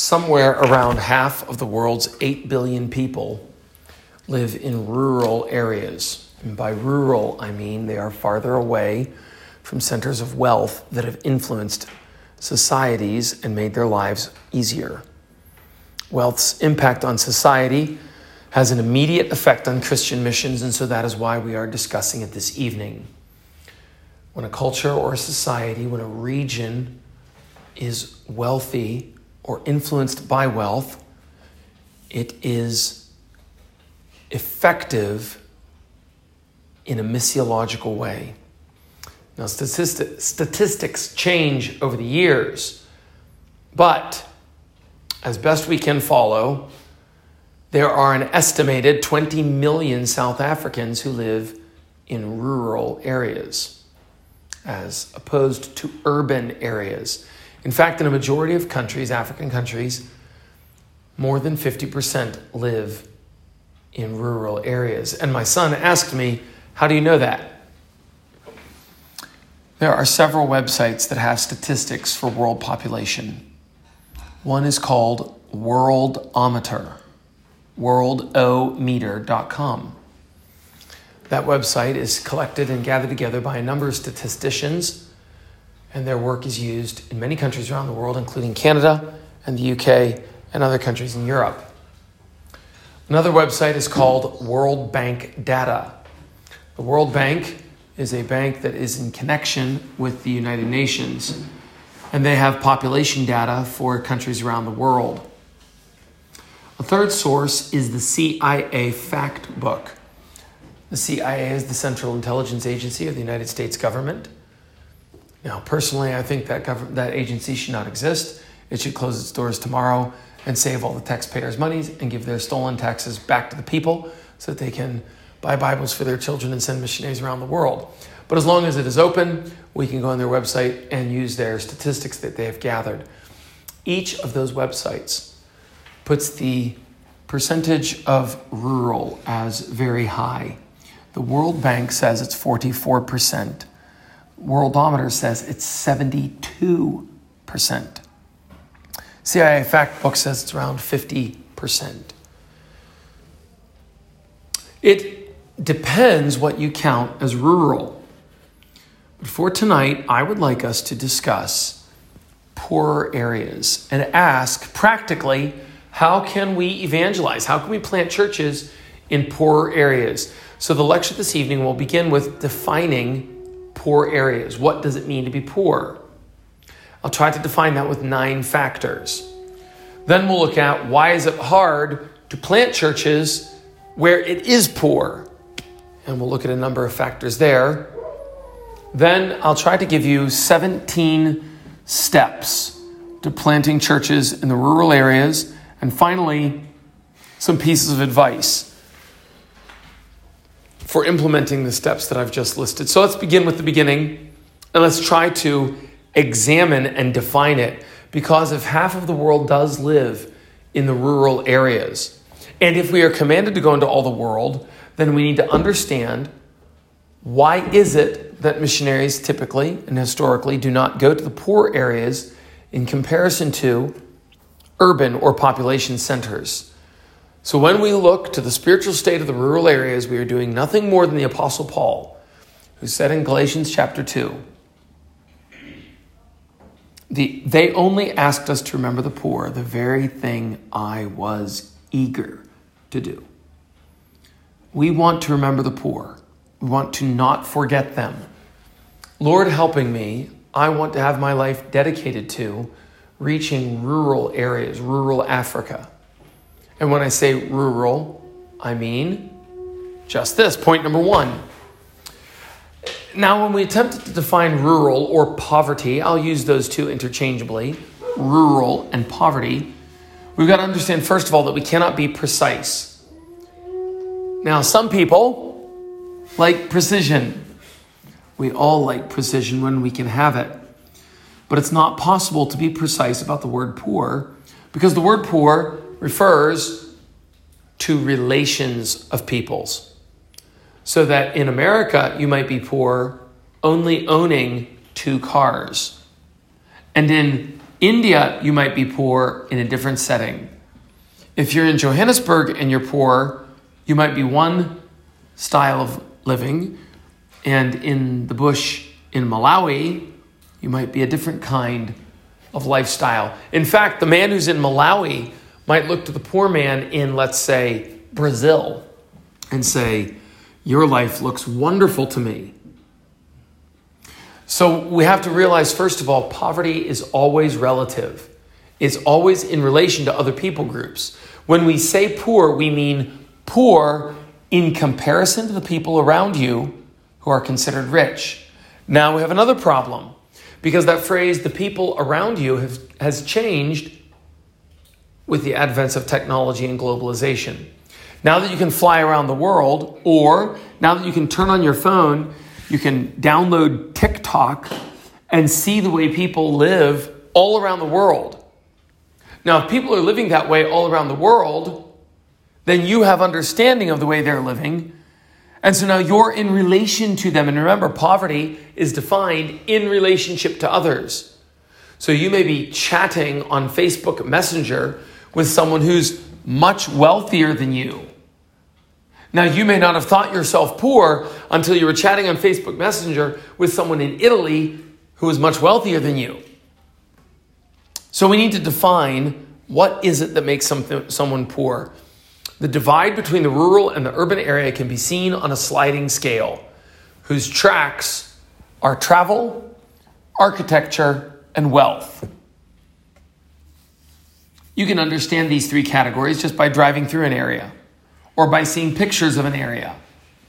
somewhere around half of the world's 8 billion people live in rural areas. And by rural, I mean they are farther away from centers of wealth that have influenced societies and made their lives easier. Wealth's impact on society has an immediate effect on Christian missions, and so that is why we are discussing it this evening. When a culture or a society, when a region is wealthy or influenced by wealth, it is effective in a missiological way. Now, statistic, statistics change over the years, but as best we can follow, there are an estimated 20 million South Africans who live in rural areas as opposed to urban areas. In fact, in a majority of countries, African countries, more than 50% live in rural areas. And my son asked me, How do you know that? There are several websites that have statistics for world population. One is called Worldometer, worldometer.com. That website is collected and gathered together by a number of statisticians and their work is used in many countries around the world, including Canada and the UK and other countries in Europe. Another website is called World Bank Data. The World Bank is a bank that is in connection with the United Nations, and they have population data for countries around the world. A third source is the CIA Fact Book. The CIA is the Central Intelligence Agency of the United States government. Now, personally, I think that that agency should not exist. It should close its doors tomorrow and save all the taxpayers' monies and give their stolen taxes back to the people so that they can buy Bibles for their children and send missionaries around the world. But as long as it is open, we can go on their website and use their statistics that they have gathered. Each of those websites puts the percentage of rural as very high. The World Bank says it's 44%. Worldometer says it's 72%. CIA Factbook says it's around 50%. It depends what you count as rural. But for tonight, I would like us to discuss poorer areas and ask practically how can we evangelize? How can we plant churches in poorer areas? So the lecture this evening will begin with defining poor areas. What does it mean to be poor? I'll try to define that with nine factors. Then we'll look at why is it hard to plant churches where it is poor? And we'll look at a number of factors there. Then I'll try to give you 17 steps to planting churches in the rural areas. And finally, some pieces of advice for implementing the steps that I've just listed. So let's begin with the beginning and let's try to examine and define it because if half of the world does live in the rural areas, and if we are commanded to go into all the world, then we need to understand why is it that missionaries typically and historically do not go to the poor areas in comparison to urban or population centers. So when we look to the spiritual state of the rural areas, we are doing nothing more than the Apostle Paul, who said in Galatians chapter 2 the, they only asked us to remember the poor, the very thing I was eager to do. We want to remember the poor. We want to not forget them. Lord helping me, I want to have my life dedicated to reaching rural areas, rural Africa. And when I say rural, I mean just this. Point number one. Now, when we attempt to define rural or poverty, I'll use those two interchangeably rural and poverty. We've got to understand, first of all, that we cannot be precise. Now, some people like precision. We all like precision when we can have it. But it's not possible to be precise about the word poor because the word poor refers to relations of peoples. So that in America, you might be poor only owning two cars. And in India, you might be poor in a different setting. If you're in Johannesburg and you're poor, you might be one style of living, and in the bush in Malawi, you might be a different kind of lifestyle. In fact, the man who's in Malawi might look to the poor man in, let's say, Brazil and say, Your life looks wonderful to me. So we have to realize, first of all, poverty is always relative. It's always in relation to other people groups. When we say poor, we mean poor in comparison to the people around you who are considered rich. Now we have another problem because that phrase, the people around you, have, has changed with the advent of technology and globalization. Now that you can fly around the world, or now that you can turn on your phone, you can download TikTok and see the way people live all around the world. Now, if people are living that way all around the world, then you have understanding of the way they're living. And so now you're in relation to them. And remember, poverty is defined in relationship to others. So you may be chatting on Facebook Messenger with someone who's much wealthier than you. Now, you may not have thought yourself poor until you were chatting on Facebook Messenger with someone in Italy who was much wealthier than you. So we need to define what is it that makes someone poor. The divide between the rural and the urban area can be seen on a sliding scale, whose tracks are travel, architecture, and wealth. You can understand these three categories just by driving through an area or by seeing pictures of an area.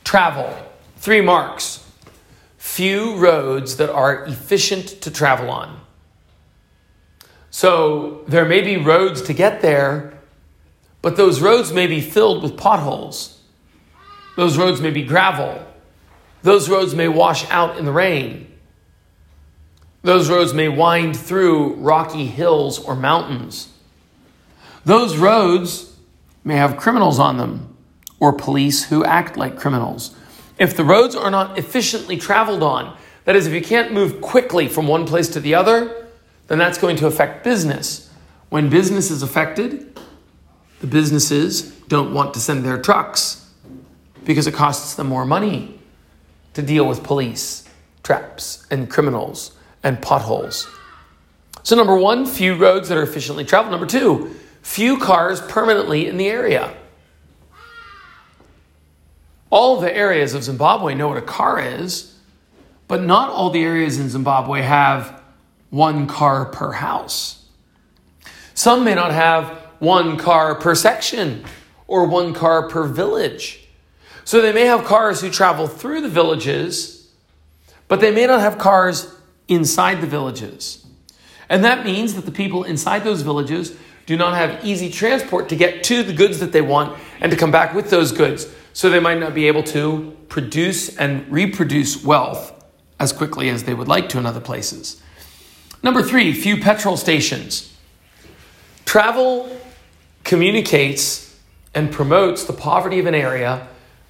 Travel, three marks. Few roads that are efficient to travel on. So there may be roads to get there, but those roads may be filled with potholes. Those roads may be gravel. Those roads may wash out in the rain. Those roads may wind through rocky hills or mountains. Those roads may have criminals on them or police who act like criminals. If the roads are not efficiently traveled on, that is, if you can't move quickly from one place to the other, then that's going to affect business. When business is affected, the businesses don't want to send their trucks because it costs them more money to deal with police, traps, and criminals and potholes. So, number one, few roads that are efficiently traveled. Number two, few cars permanently in the area. All the areas of Zimbabwe know what a car is, but not all the areas in Zimbabwe have one car per house. Some may not have one car per section or one car per village. So they may have cars who travel through the villages, but they may not have cars inside the villages. And that means that the people inside those villages do not have easy transport to get to the goods that they want and to come back with those goods. So they might not be able to produce and reproduce wealth as quickly as they would like to in other places. Number three, few petrol stations. Travel communicates and promotes the poverty of an area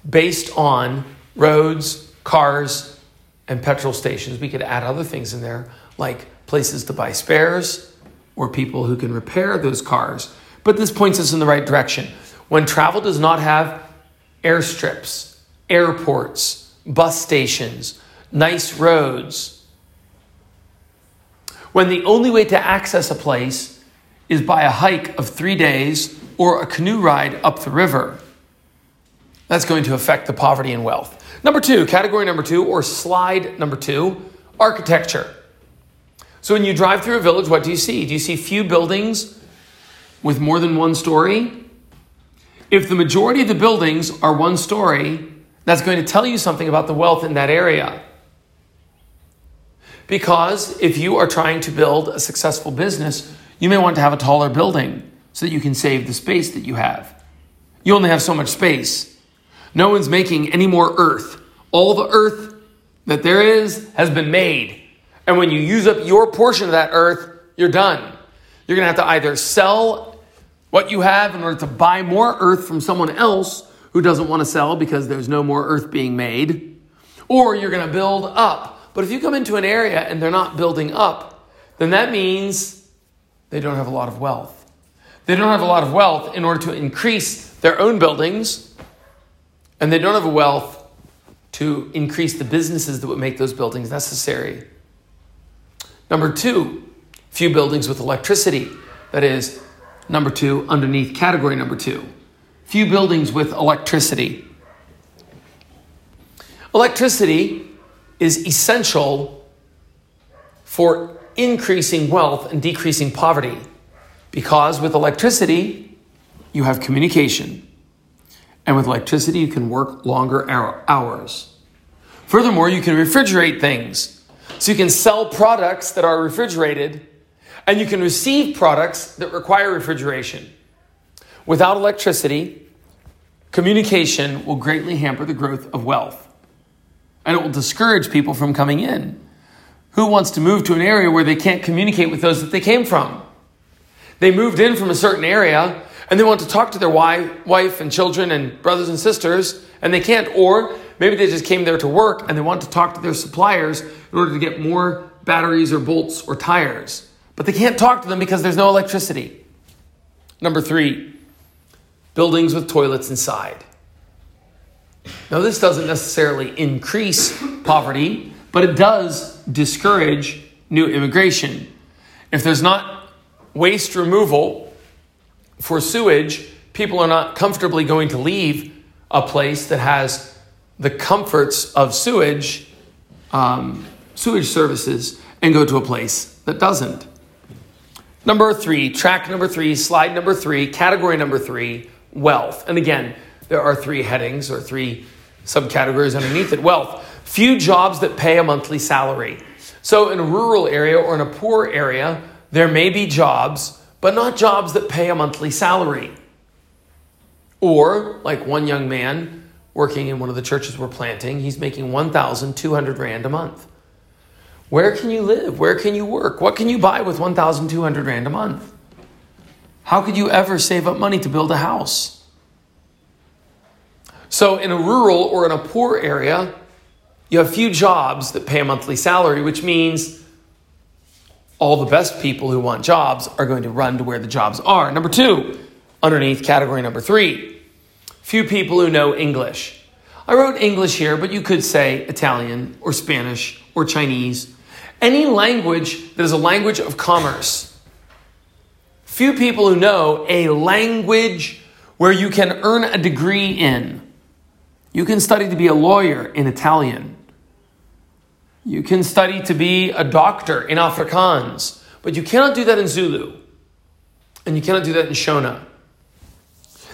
based on roads, cars, and petrol stations. We could add other things in there, like places to buy spares, or people who can repair those cars. But this points us in the right direction. When travel does not have airstrips, airports, bus stations, nice roads, when the only way to access a place is by a hike of three days or a canoe ride up the river, that's going to affect the poverty and wealth. Number two, category number two, or slide number two, architecture. So when you drive through a village, what do you see? Do you see few buildings with more than one story? If the majority of the buildings are one story, that's going to tell you something about the wealth in that area. Because if you are trying to build a successful business, you may want to have a taller building so that you can save the space that you have. You only have so much space. No one's making any more earth. All the earth that there is has been made. And when you use up your portion of that earth, you're done. You're going to have to either sell what you have in order to buy more earth from someone else who doesn't want to sell because there's no more earth being made, or you're going to build up. But if you come into an area and they're not building up, then that means they don't have a lot of wealth. They don't have a lot of wealth in order to increase their own buildings, and they don't have a wealth to increase the businesses that would make those buildings necessary. Number two, few buildings with electricity. That is, number two, underneath category number two. Few buildings with electricity. Electricity is essential for increasing wealth and decreasing poverty because with electricity, you have communication. And with electricity, you can work longer hours. Furthermore, you can refrigerate things. So you can sell products that are refrigerated, and you can receive products that require refrigeration. Without electricity, communication will greatly hamper the growth of wealth. And it will discourage people from coming in. Who wants to move to an area where they can't communicate with those that they came from? They moved in from a certain area and they want to talk to their wife and children and brothers and sisters, and they can't. Or maybe they just came there to work and they want to talk to their suppliers in order to get more batteries or bolts or tires. But they can't talk to them because there's no electricity. Number three, buildings with toilets inside. Now, this doesn't necessarily increase poverty, but it does discourage new immigration. If there's not waste removal for sewage, people are not comfortably going to leave a place that has the comforts of sewage, um, sewage services, and go to a place that doesn't. Number three, track number three, slide number three, category number three, wealth. And again, there are three headings or three subcategories underneath it. Wealth, few jobs that pay a monthly salary. So in a rural area or in a poor area, there may be jobs but not jobs that pay a monthly salary. Or, like one young man working in one of the churches we're planting, he's making 1,200 Rand a month. Where can you live? Where can you work? What can you buy with 1,200 Rand a month? How could you ever save up money to build a house? So, in a rural or in a poor area, you have few jobs that pay a monthly salary, which means all the best people who want jobs are going to run to where the jobs are. Number two, underneath category number three, few people who know English. I wrote English here, but you could say Italian or Spanish or Chinese. Any language that is a language of commerce. Few people who know a language where you can earn a degree in. You can study to be a lawyer in Italian. You can study to be a doctor in Afrikaans, but you cannot do that in Zulu. And you cannot do that in Shona.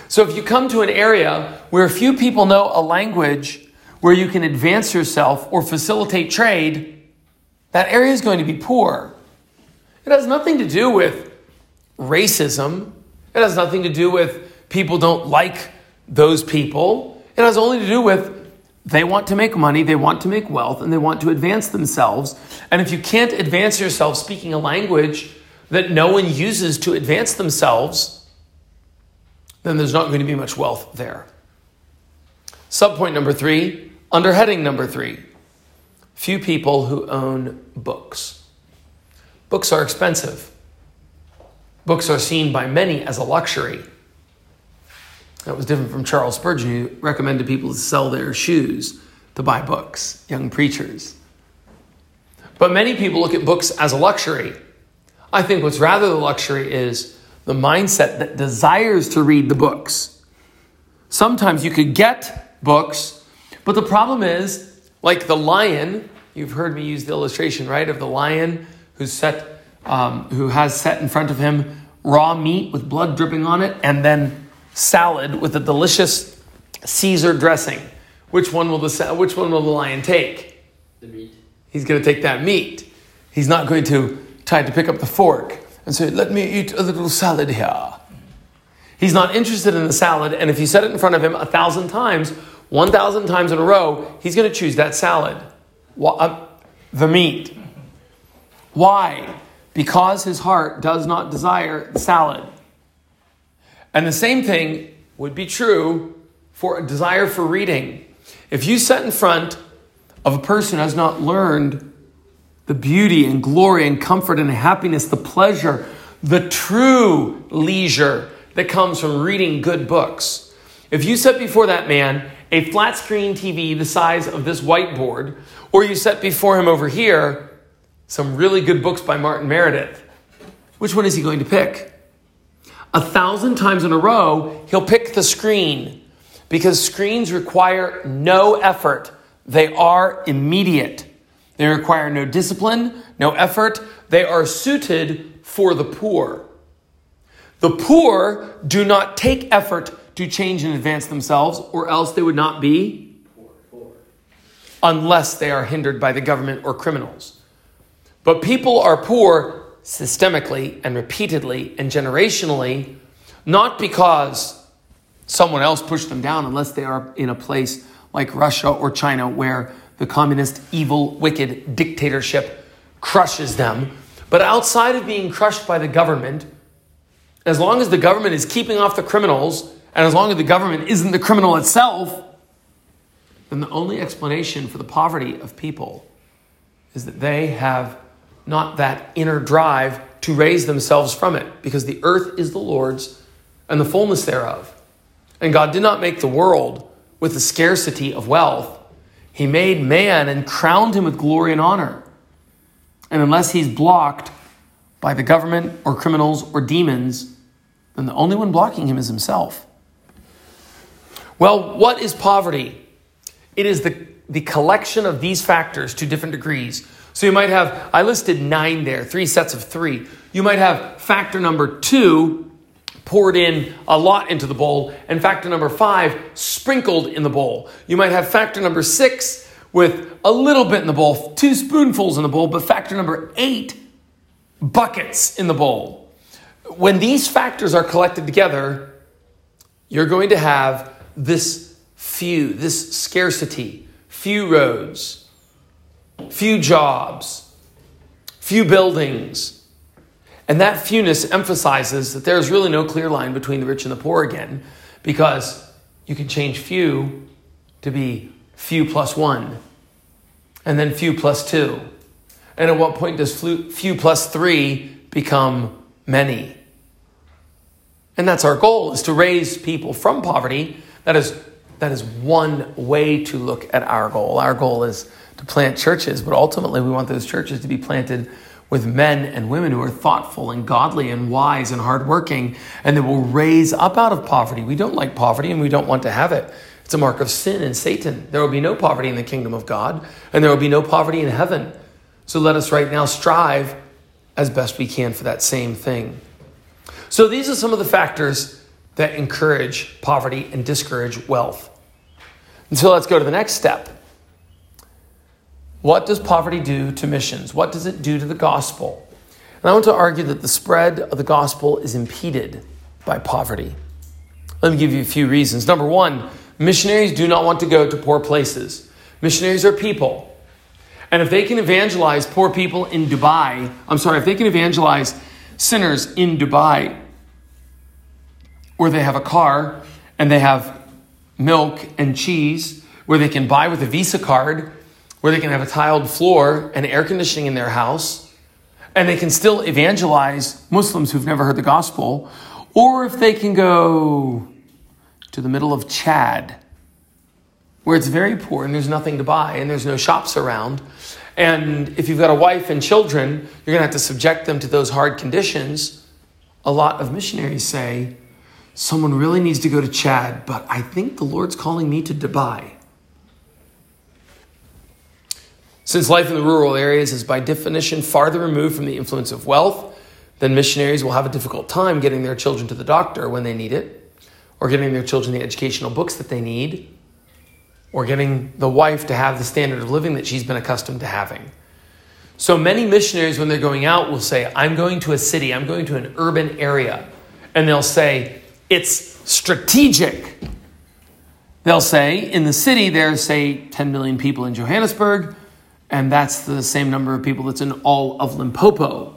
So if you come to an area where few people know a language where you can advance yourself or facilitate trade, that area is going to be poor. It has nothing to do with racism. It has nothing to do with people don't like those people. It has only to do with they want to make money, they want to make wealth, and they want to advance themselves. And if you can't advance yourself speaking a language that no one uses to advance themselves, then there's not going to be much wealth there. Subpoint number three, under heading number three few people who own books. Books are expensive. Books are seen by many as a luxury. That was different from Charles Spurgeon, who recommended people to sell their shoes to buy books, young preachers. But many people look at books as a luxury. I think what's rather the luxury is the mindset that desires to read the books. Sometimes you could get books, but the problem is, like the lion, you've heard me use the illustration, right, of the lion who's set, um, who has set in front of him raw meat with blood dripping on it, and then salad with a delicious Caesar dressing. Which one will the which one will the lion take? The meat. He's going to take that meat. He's not going to try to pick up the fork and say, "Let me eat a little salad here." He's not interested in the salad, and if you set it in front of him a thousand times, one thousand times in a row, he's going to choose that salad, uh, the meat. Why? Because his heart does not desire the salad. And the same thing would be true for a desire for reading. If you set in front of a person who has not learned the beauty and glory and comfort and happiness, the pleasure, the true leisure that comes from reading good books. If you set before that man a flat screen TV the size of this whiteboard, or you set before him over here some really good books by Martin Meredith, which one is he going to pick? A thousand times in a row, he'll pick the screen because screens require no effort. They are immediate. They require no discipline, no effort. They are suited for the poor. The poor do not take effort to change and advance themselves, or else they would not be, poor, unless they are hindered by the government or criminals. But people are poor systemically and repeatedly and generationally, not because someone else pushed them down, unless they are in a place like Russia or China where the communist, evil, wicked dictatorship crushes them. But outside of being crushed by the government, as long as the government is keeping off the criminals, and as long as the government isn't the criminal itself, then the only explanation for the poverty of people is that they have not that inner drive to raise themselves from it, because the earth is the Lord's and the fullness thereof. And God did not make the world with the scarcity of wealth. He made man and crowned him with glory and honor. And unless he's blocked by the government or criminals or demons, then the only one blocking him is himself. Well, what is poverty? It is the, the collection of these factors to different degrees. So you might have, I listed nine there, three sets of three. You might have factor number two poured in a lot into the bowl, and factor number five sprinkled in the bowl. You might have factor number six with a little bit in the bowl, two spoonfuls in the bowl, but factor number eight buckets in the bowl. When these factors are collected together, you're going to have this few, this scarcity, few roads, few jobs, few buildings. And that fewness emphasizes that there's really no clear line between the rich and the poor again, because you can change few to be few plus one, and then few plus two. And at what point does few plus three become many? And that's our goal is to raise people from poverty that is, that is one way to look at our goal. Our goal is to plant churches, but ultimately we want those churches to be planted with men and women who are thoughtful and godly and wise and hardworking and that will raise up out of poverty. We don't like poverty and we don't want to have it. It's a mark of sin and Satan. There will be no poverty in the kingdom of God and there will be no poverty in heaven. So let us right now strive as best we can for that same thing. So these are some of the factors that encourage poverty and discourage wealth. And so let's go to the next step. What does poverty do to missions? What does it do to the gospel? And I want to argue that the spread of the gospel is impeded by poverty. Let me give you a few reasons. Number one, missionaries do not want to go to poor places. Missionaries are people. And if they can evangelize poor people in Dubai, I'm sorry, if they can evangelize sinners in Dubai, where they have a car and they have milk and cheese, where they can buy with a Visa card, where they can have a tiled floor and air conditioning in their house, and they can still evangelize Muslims who've never heard the gospel, or if they can go to the middle of Chad, where it's very poor and there's nothing to buy and there's no shops around. And if you've got a wife and children, you're going to have to subject them to those hard conditions. A lot of missionaries say, someone really needs to go to Chad, but I think the Lord's calling me to Dubai. Since life in the rural areas is by definition farther removed from the influence of wealth, then missionaries will have a difficult time getting their children to the doctor when they need it, or getting their children the educational books that they need, or getting the wife to have the standard of living that she's been accustomed to having. So many missionaries, when they're going out, will say, I'm going to a city, I'm going to an urban area. And they'll say, it's strategic. They'll say in the city there's, say, 10 million people in Johannesburg, and that's the same number of people that's in all of Limpopo.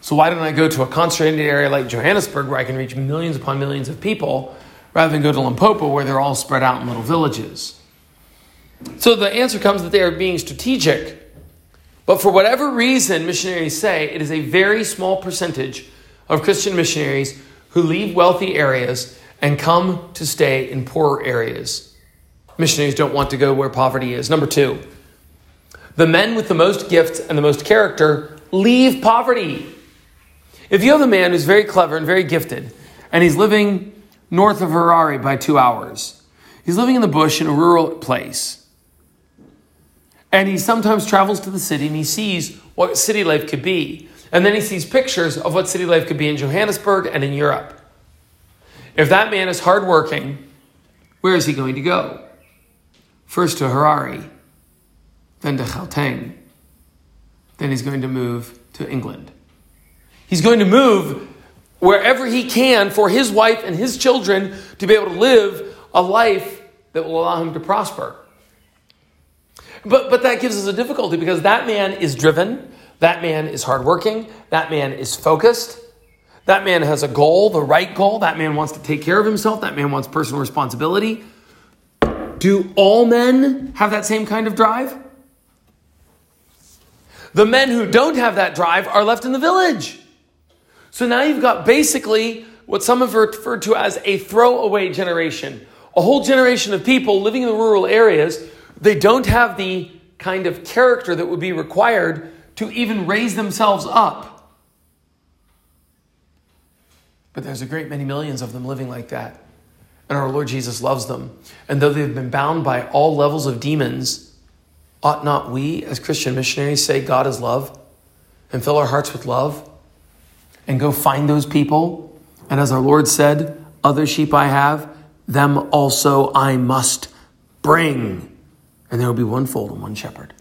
So why don't I go to a concentrated area like Johannesburg where I can reach millions upon millions of people rather than go to Limpopo where they're all spread out in little villages? So the answer comes that they are being strategic. But for whatever reason, missionaries say it is a very small percentage of Christian missionaries who leave wealthy areas and come to stay in poorer areas. Missionaries don't want to go where poverty is. Number two, the men with the most gifts and the most character leave poverty. If you have a man who's very clever and very gifted, and he's living north of Harare by two hours, he's living in the bush in a rural place, and he sometimes travels to the city and he sees what city life could be. And then he sees pictures of what city life could be in Johannesburg and in Europe. If that man is hardworking, where is he going to go? First to Harare, then to Gauteng. Then he's going to move to England. He's going to move wherever he can for his wife and his children to be able to live a life that will allow him to prosper. But, but that gives us a difficulty because that man is driven, that man is hardworking, that man is focused, that man has a goal, the right goal, that man wants to take care of himself, that man wants personal responsibility. Do all men have that same kind of drive? The men who don't have that drive are left in the village. So now you've got basically what some have referred to as a throwaway generation. A whole generation of people living in the rural areas they don't have the kind of character that would be required to even raise themselves up. But there's a great many millions of them living like that. And our Lord Jesus loves them. And though they've been bound by all levels of demons, ought not we, as Christian missionaries, say God is love and fill our hearts with love and go find those people? And as our Lord said, other sheep I have, them also I must bring and there will be one fold and one shepherd.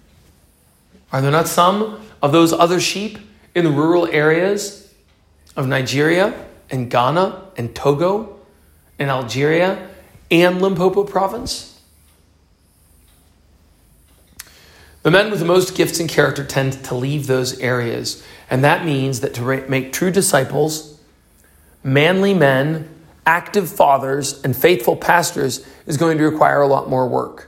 Are there not some of those other sheep in the rural areas of Nigeria and Ghana and Togo and Algeria and Limpopo province? The men with the most gifts and character tend to leave those areas, and that means that to make true disciples, manly men, active fathers, and faithful pastors is going to require a lot more work.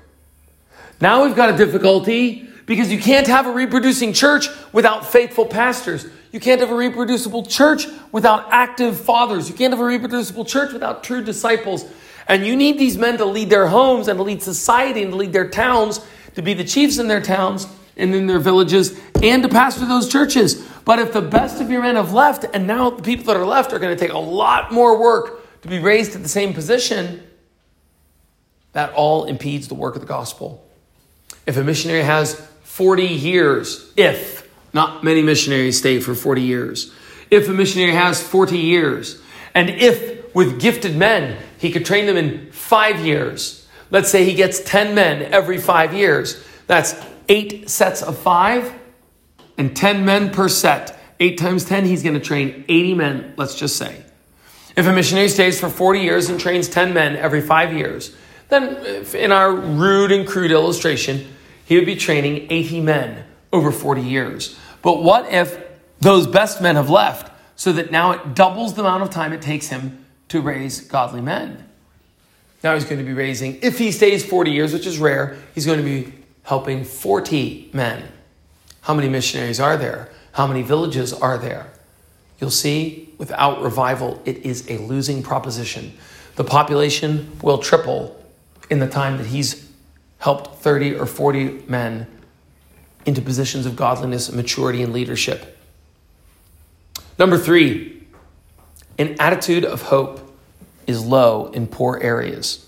Now we've got a difficulty because you can't have a reproducing church without faithful pastors. You can't have a reproducible church without active fathers. You can't have a reproducible church without true disciples. And you need these men to lead their homes and to lead society and to lead their towns, to be the chiefs in their towns and in their villages, and to pastor those churches. But if the best of your men have left, and now the people that are left are going to take a lot more work to be raised to the same position, that all impedes the work of the gospel. If a missionary has 40 years, if not many missionaries stay for 40 years, if a missionary has 40 years, and if with gifted men he could train them in five years, let's say he gets 10 men every five years, that's eight sets of five and 10 men per set. Eight times 10, he's going to train 80 men, let's just say. If a missionary stays for 40 years and trains 10 men every five years, then in our rude and crude illustration, he would be training 80 men over 40 years. But what if those best men have left so that now it doubles the amount of time it takes him to raise godly men? Now he's going to be raising, if he stays 40 years, which is rare, he's going to be helping 40 men. How many missionaries are there? How many villages are there? You'll see, without revival, it is a losing proposition. The population will triple in the time that he's helped 30 or 40 men into positions of godliness, maturity, and leadership. Number three, an attitude of hope is low in poor areas.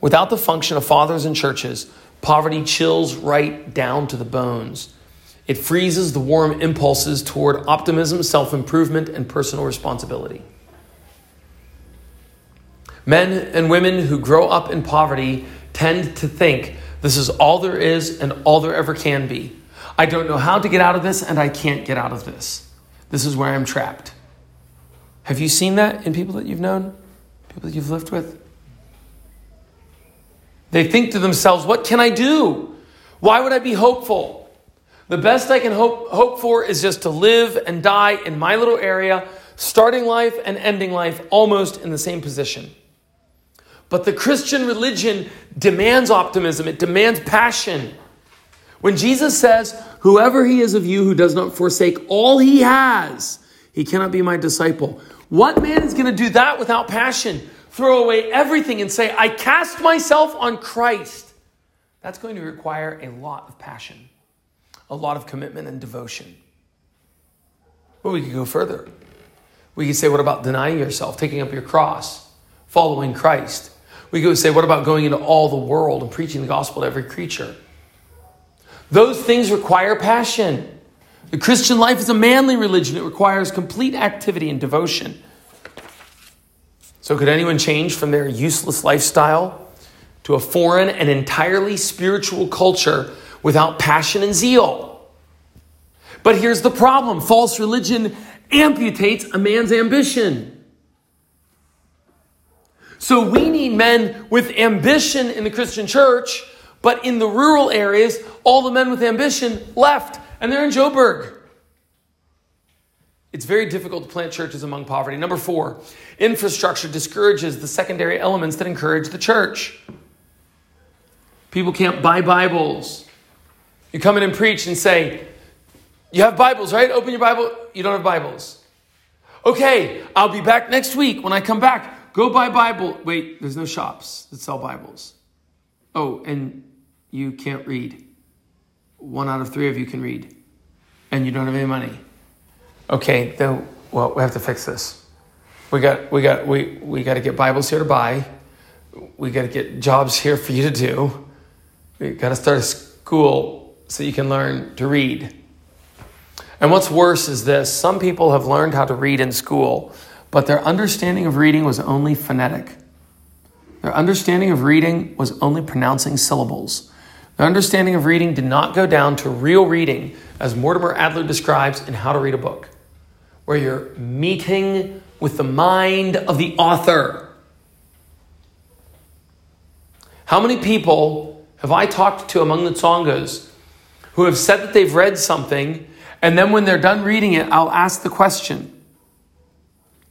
Without the function of fathers and churches, poverty chills right down to the bones. It freezes the warm impulses toward optimism, self improvement, and personal responsibility. Men and women who grow up in poverty tend to think this is all there is and all there ever can be. I don't know how to get out of this, and I can't get out of this. This is where I'm trapped. Have you seen that in people that you've known, people that you've lived with? They think to themselves, What can I do? Why would I be hopeful? The best I can hope, hope for is just to live and die in my little area, starting life and ending life almost in the same position. But the Christian religion demands optimism, it demands passion. When Jesus says, Whoever he is of you who does not forsake all he has, He cannot be my disciple. What man is going to do that without passion? Throw away everything and say, I cast myself on Christ. That's going to require a lot of passion, a lot of commitment and devotion. But we could go further. We could say, what about denying yourself, taking up your cross, following Christ? We could say, what about going into all the world and preaching the gospel to every creature? Those things require passion. The Christian life is a manly religion. It requires complete activity and devotion. So, could anyone change from their useless lifestyle to a foreign and entirely spiritual culture without passion and zeal? But here's the problem false religion amputates a man's ambition. So, we need men with ambition in the Christian church, but in the rural areas, all the men with ambition left and they're in Joburg. It's very difficult to plant churches among poverty. Number four, infrastructure discourages the secondary elements that encourage the church. People can't buy Bibles. You come in and preach and say, You have Bibles, right? Open your Bible. You don't have Bibles. Okay, I'll be back next week. When I come back, go buy Bible. Wait, there's no shops that sell Bibles. Oh, and you can't read one out of three of you can read, and you don't have any money. Okay, then well, we have to fix this. We got we got we we got to get Bibles here to buy. We got to get jobs here for you to do. We got to start a school so you can learn to read. And what's worse is this some people have learned how to read in school, but their understanding of reading was only phonetic. Their understanding of reading was only pronouncing syllables. Their understanding of reading did not go down to real reading, as Mortimer Adler describes in How to Read a Book, where you're meeting with the mind of the author. How many people have I talked to among the Tsongas who have said that they've read something, and then when they're done reading it, I'll ask the question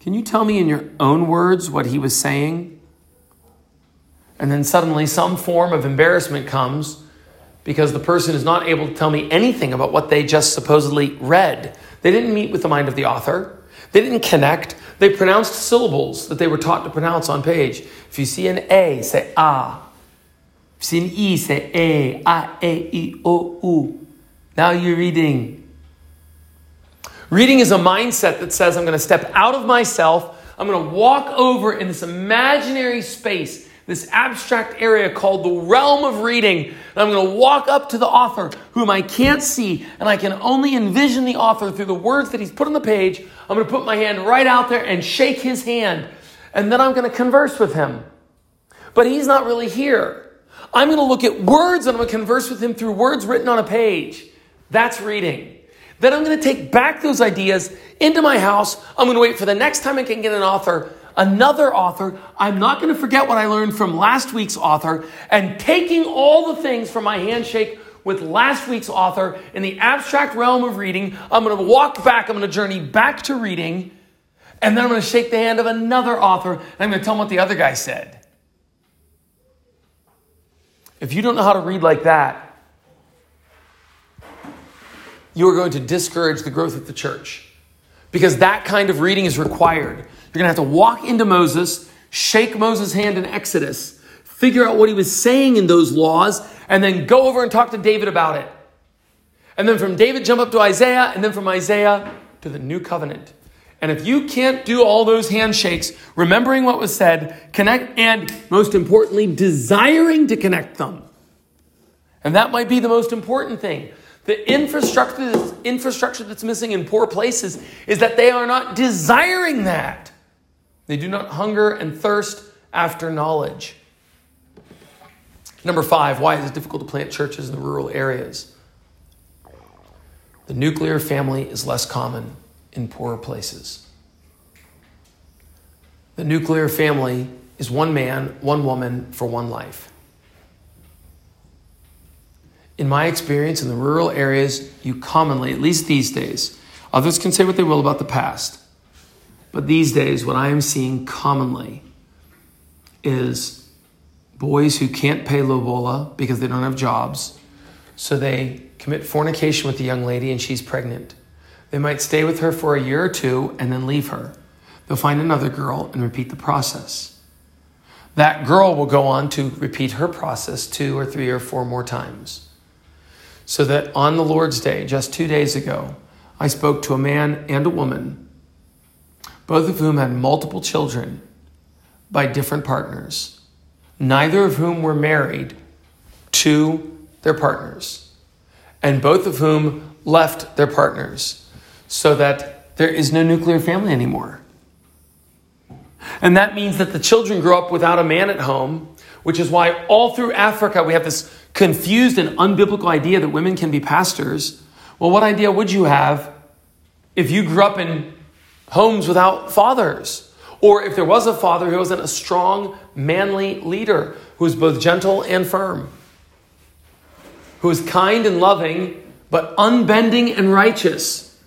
Can you tell me in your own words what he was saying? And then suddenly some form of embarrassment comes because the person is not able to tell me anything about what they just supposedly read. They didn't meet with the mind of the author. They didn't connect. They pronounced syllables that they were taught to pronounce on page. If you see an A, say ah. If you see an E, say A, A, A, E, O, U. Now you're reading. Reading is a mindset that says, I'm going to step out of myself. I'm going to walk over in this imaginary space this abstract area called the realm of reading. And I'm going to walk up to the author, whom I can't see, and I can only envision the author through the words that he's put on the page. I'm going to put my hand right out there and shake his hand, and then I'm going to converse with him. But he's not really here. I'm going to look at words and I'm going to converse with him through words written on a page. That's reading. Then I'm going to take back those ideas into my house. I'm going to wait for the next time I can get an author another author. I'm not going to forget what I learned from last week's author and taking all the things from my handshake with last week's author in the abstract realm of reading. I'm going to walk back. I'm going to journey back to reading. And then I'm going to shake the hand of another author and I'm going to tell them what the other guy said. If you don't know how to read like that, you are going to discourage the growth of the church because that kind of reading is required. You're going to have to walk into Moses, shake Moses' hand in Exodus, figure out what he was saying in those laws, and then go over and talk to David about it. And then from David, jump up to Isaiah, and then from Isaiah to the new covenant. And if you can't do all those handshakes, remembering what was said, connect, and most importantly, desiring to connect them. And that might be the most important thing. The infrastructure, infrastructure that's missing in poor places is that they are not desiring that. They do not hunger and thirst after knowledge. Number five, why is it difficult to plant churches in the rural areas? The nuclear family is less common in poorer places. The nuclear family is one man, one woman for one life. In my experience in the rural areas, you commonly, at least these days, others can say what they will about the past, but these days, what I am seeing commonly is boys who can't pay lobola because they don't have jobs. So they commit fornication with the young lady and she's pregnant. They might stay with her for a year or two and then leave her. They'll find another girl and repeat the process. That girl will go on to repeat her process two or three or four more times. So that on the Lord's Day, just two days ago, I spoke to a man and a woman, both of whom had multiple children by different partners, neither of whom were married to their partners, and both of whom left their partners so that there is no nuclear family anymore. And that means that the children grow up without a man at home, which is why all through Africa we have this confused and unbiblical idea that women can be pastors. Well, what idea would you have if you grew up in homes without fathers? Or if there was a father who wasn't a strong, manly leader who was both gentle and firm, who was kind and loving, but unbending and righteous.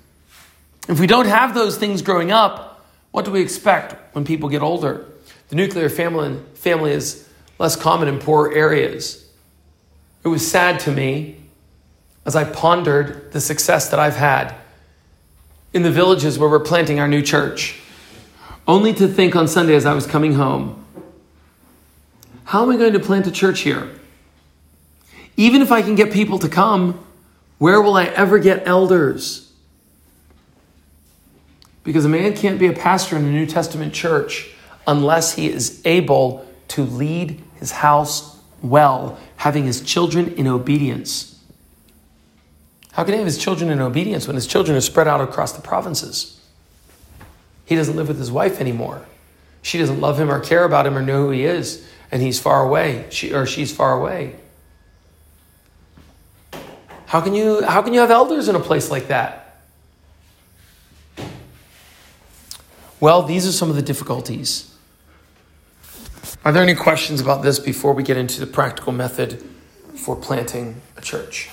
If we don't have those things growing up, what do we expect when people get older? The nuclear family, family is less common in poor areas. It was sad to me as I pondered the success that I've had in the villages where we're planting our new church, only to think on Sunday as I was coming home, how am I going to plant a church here? Even if I can get people to come, where will I ever get elders? Because a man can't be a pastor in a New Testament church unless he is able to lead his house well, having his children in obedience. How can he have his children in obedience when his children are spread out across the provinces? He doesn't live with his wife anymore. She doesn't love him or care about him or know who he is, and he's far away. She or she's far away. How can you how can you have elders in a place like that? Well, these are some of the difficulties. Are there any questions about this before we get into the practical method for planting a church?